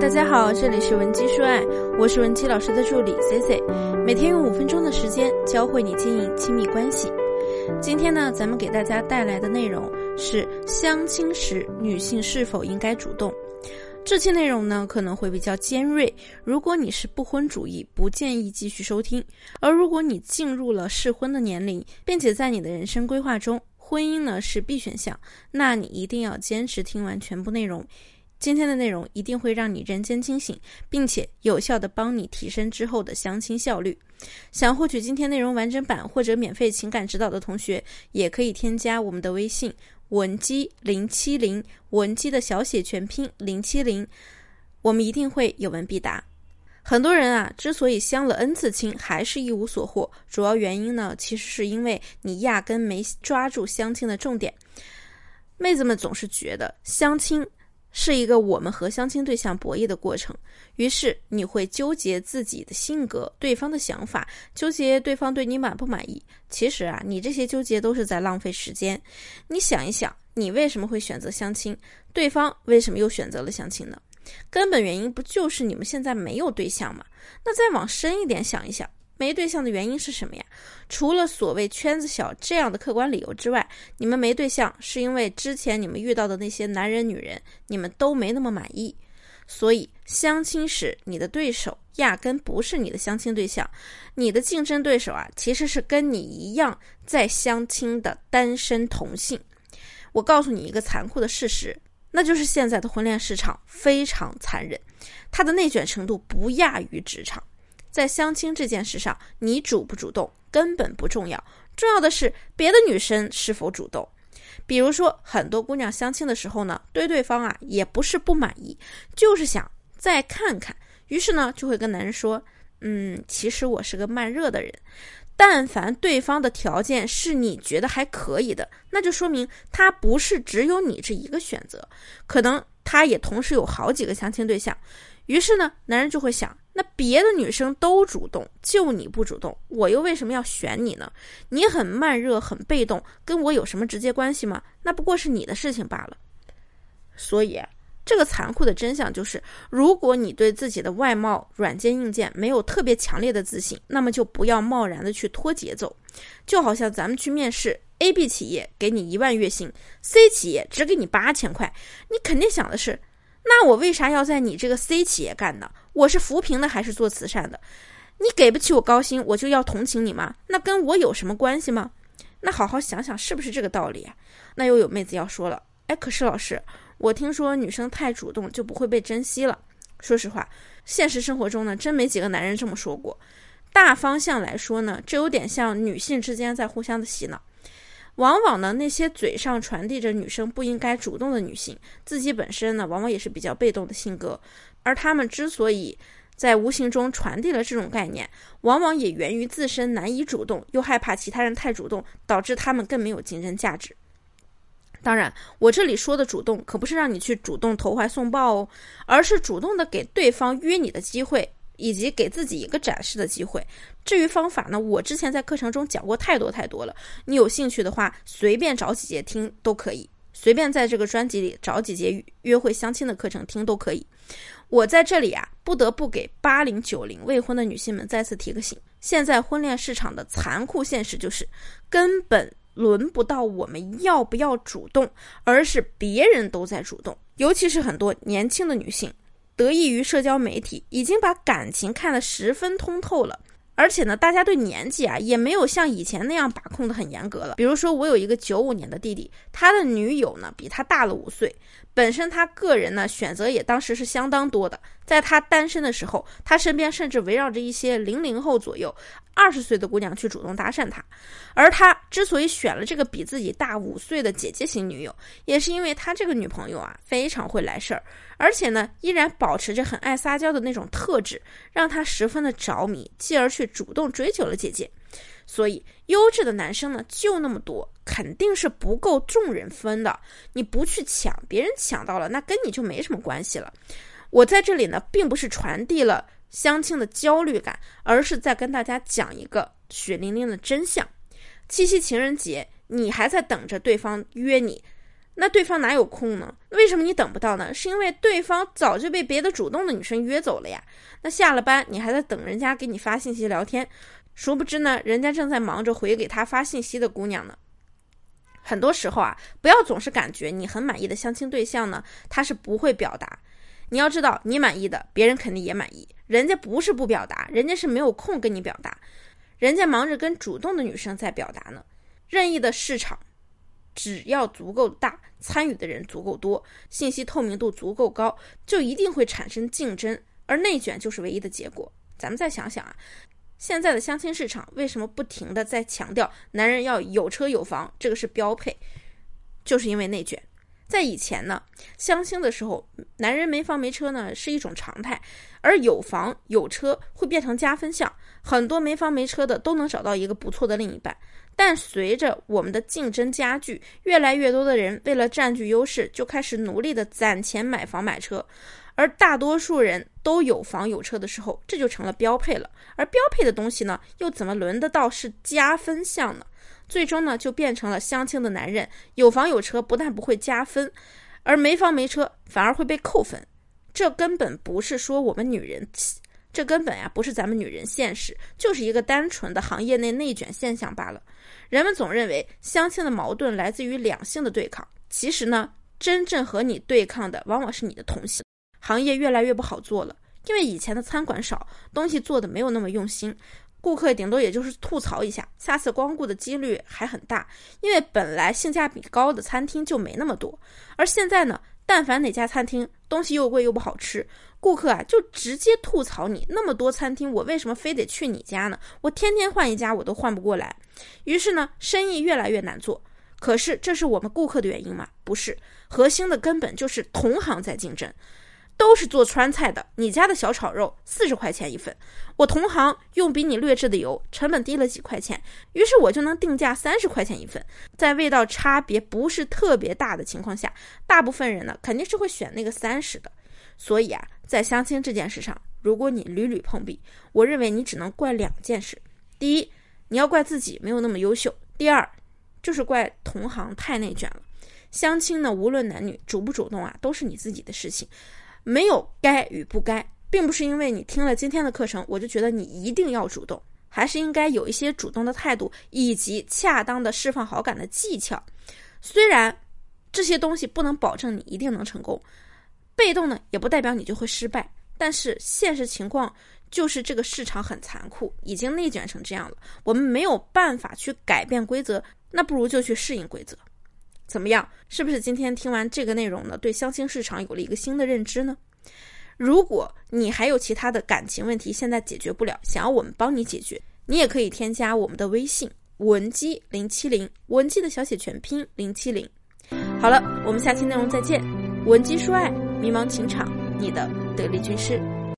大家好，这里是文姬说爱，我是文姬老师的助理 C C，每天用五分钟的时间教会你经营亲密关系。今天呢，咱们给大家带来的内容是相亲时女性是否应该主动。这期内容呢可能会比较尖锐，如果你是不婚主义，不建议继续收听；而如果你进入了适婚的年龄，并且在你的人生规划中，婚姻呢是必选项，那你一定要坚持听完全部内容。今天的内容一定会让你人间清醒，并且有效的帮你提升之后的相亲效率。想获取今天内容完整版或者免费情感指导的同学，也可以添加我们的微信文姬零七零，文姬的小写全拼零七零，我们一定会有问必答。很多人啊，之所以相了 n 次亲还是一无所获，主要原因呢，其实是因为你压根没抓住相亲的重点。妹子们总是觉得相亲。是一个我们和相亲对象博弈的过程，于是你会纠结自己的性格、对方的想法，纠结对方对你满不满意。其实啊，你这些纠结都是在浪费时间。你想一想，你为什么会选择相亲？对方为什么又选择了相亲呢？根本原因不就是你们现在没有对象吗？那再往深一点想一想。没对象的原因是什么呀？除了所谓圈子小这样的客观理由之外，你们没对象是因为之前你们遇到的那些男人女人，你们都没那么满意。所以相亲时，你的对手压根不是你的相亲对象，你的竞争对手啊，其实是跟你一样在相亲的单身同性。我告诉你一个残酷的事实，那就是现在的婚恋市场非常残忍，它的内卷程度不亚于职场。在相亲这件事上，你主不主动根本不重要，重要的是别的女生是否主动。比如说，很多姑娘相亲的时候呢，对对方啊也不是不满意，就是想再看看，于是呢就会跟男人说：“嗯，其实我是个慢热的人。”但凡对方的条件是你觉得还可以的，那就说明他不是只有你这一个选择，可能他也同时有好几个相亲对象。于是呢，男人就会想。那别的女生都主动，就你不主动，我又为什么要选你呢？你很慢热，很被动，跟我有什么直接关系吗？那不过是你的事情罢了。所以，这个残酷的真相就是：如果你对自己的外貌、软件、硬件没有特别强烈的自信，那么就不要贸然的去拖节奏。就好像咱们去面试，A、B 企业给你一万月薪，C 企业只给你八千块，你肯定想的是。那我为啥要在你这个 C 企业干呢？我是扶贫的还是做慈善的？你给不起我高薪，我就要同情你吗？那跟我有什么关系吗？那好好想想，是不是这个道理啊？那又有妹子要说了，哎，可是老师，我听说女生太主动就不会被珍惜了。说实话，现实生活中呢，真没几个男人这么说过。大方向来说呢，这有点像女性之间在互相的洗脑。往往呢，那些嘴上传递着女生不应该主动的女性，自己本身呢，往往也是比较被动的性格。而她们之所以在无形中传递了这种概念，往往也源于自身难以主动，又害怕其他人太主动，导致她们更没有竞争价值。当然，我这里说的主动，可不是让你去主动投怀送抱哦，而是主动的给对方约你的机会。以及给自己一个展示的机会。至于方法呢，我之前在课程中讲过太多太多了。你有兴趣的话，随便找几节听都可以，随便在这个专辑里找几节约会相亲的课程听都可以。我在这里啊，不得不给八零九零未婚的女性们再次提个醒：现在婚恋市场的残酷现实就是，根本轮不到我们要不要主动，而是别人都在主动。尤其是很多年轻的女性。得益于社交媒体，已经把感情看得十分通透了。而且呢，大家对年纪啊也没有像以前那样把控的很严格了。比如说，我有一个九五年的弟弟，他的女友呢比他大了五岁。本身他个人呢选择也当时是相当多的。在他单身的时候，他身边甚至围绕着一些零零后左右、二十岁的姑娘去主动搭讪他。而他之所以选了这个比自己大五岁的姐姐型女友，也是因为他这个女朋友啊非常会来事儿，而且呢依然保持着很爱撒娇的那种特质，让他十分的着迷，继而去主动追求了姐姐。所以，优质的男生呢就那么多，肯定是不够众人分的。你不去抢，别人抢到了，那跟你就没什么关系了。我在这里呢，并不是传递了相亲的焦虑感，而是在跟大家讲一个血淋淋的真相。七夕情人节，你还在等着对方约你，那对方哪有空呢？为什么你等不到呢？是因为对方早就被别的主动的女生约走了呀。那下了班你还在等人家给你发信息聊天，殊不知呢，人家正在忙着回给他发信息的姑娘呢。很多时候啊，不要总是感觉你很满意的相亲对象呢，他是不会表达。你要知道，你满意的，别人肯定也满意。人家不是不表达，人家是没有空跟你表达，人家忙着跟主动的女生在表达呢。任意的市场。只要足够大，参与的人足够多，信息透明度足够高，就一定会产生竞争，而内卷就是唯一的结果。咱们再想想啊，现在的相亲市场为什么不停的在强调男人要有车有房，这个是标配，就是因为内卷。在以前呢，相亲的时候，男人没房没车呢是一种常态，而有房有车会变成加分项，很多没房没车的都能找到一个不错的另一半。但随着我们的竞争加剧，越来越多的人为了占据优势，就开始努力的攒钱买房买车，而大多数人都有房有车的时候，这就成了标配了。而标配的东西呢，又怎么轮得到是加分项呢？最终呢，就变成了相亲的男人有房有车不但不会加分，而没房没车反而会被扣分。这根本不是说我们女人。这根本呀不是咱们女人现实，就是一个单纯的行业内内卷现象罢了。人们总认为相亲的矛盾来自于两性的对抗，其实呢，真正和你对抗的往往是你的同性。行业越来越不好做了，因为以前的餐馆少，东西做的没有那么用心，顾客顶多也就是吐槽一下，下次光顾的几率还很大。因为本来性价比高的餐厅就没那么多，而现在呢，但凡哪家餐厅东西又贵又不好吃。顾客啊，就直接吐槽你那么多餐厅，我为什么非得去你家呢？我天天换一家，我都换不过来。于是呢，生意越来越难做。可是这是我们顾客的原因吗？不是，核心的根本就是同行在竞争，都是做川菜的。你家的小炒肉四十块钱一份，我同行用比你劣质的油，成本低了几块钱，于是我就能定价三十块钱一份。在味道差别不是特别大的情况下，大部分人呢肯定是会选那个三十的。所以啊，在相亲这件事上，如果你屡屡碰壁，我认为你只能怪两件事：第一，你要怪自己没有那么优秀；第二，就是怪同行太内卷了。相亲呢，无论男女，主不主动啊，都是你自己的事情，没有该与不该，并不是因为你听了今天的课程，我就觉得你一定要主动，还是应该有一些主动的态度，以及恰当的释放好感的技巧。虽然这些东西不能保证你一定能成功。被动呢，也不代表你就会失败。但是现实情况就是这个市场很残酷，已经内卷成这样了，我们没有办法去改变规则，那不如就去适应规则。怎么样？是不是今天听完这个内容呢，对相亲市场有了一个新的认知呢？如果你还有其他的感情问题现在解决不了，想要我们帮你解决，你也可以添加我们的微信文姬零七零，文姬的小写全拼零七零。好了，我们下期内容再见。文姬说爱。迷茫情场，你的得力军师。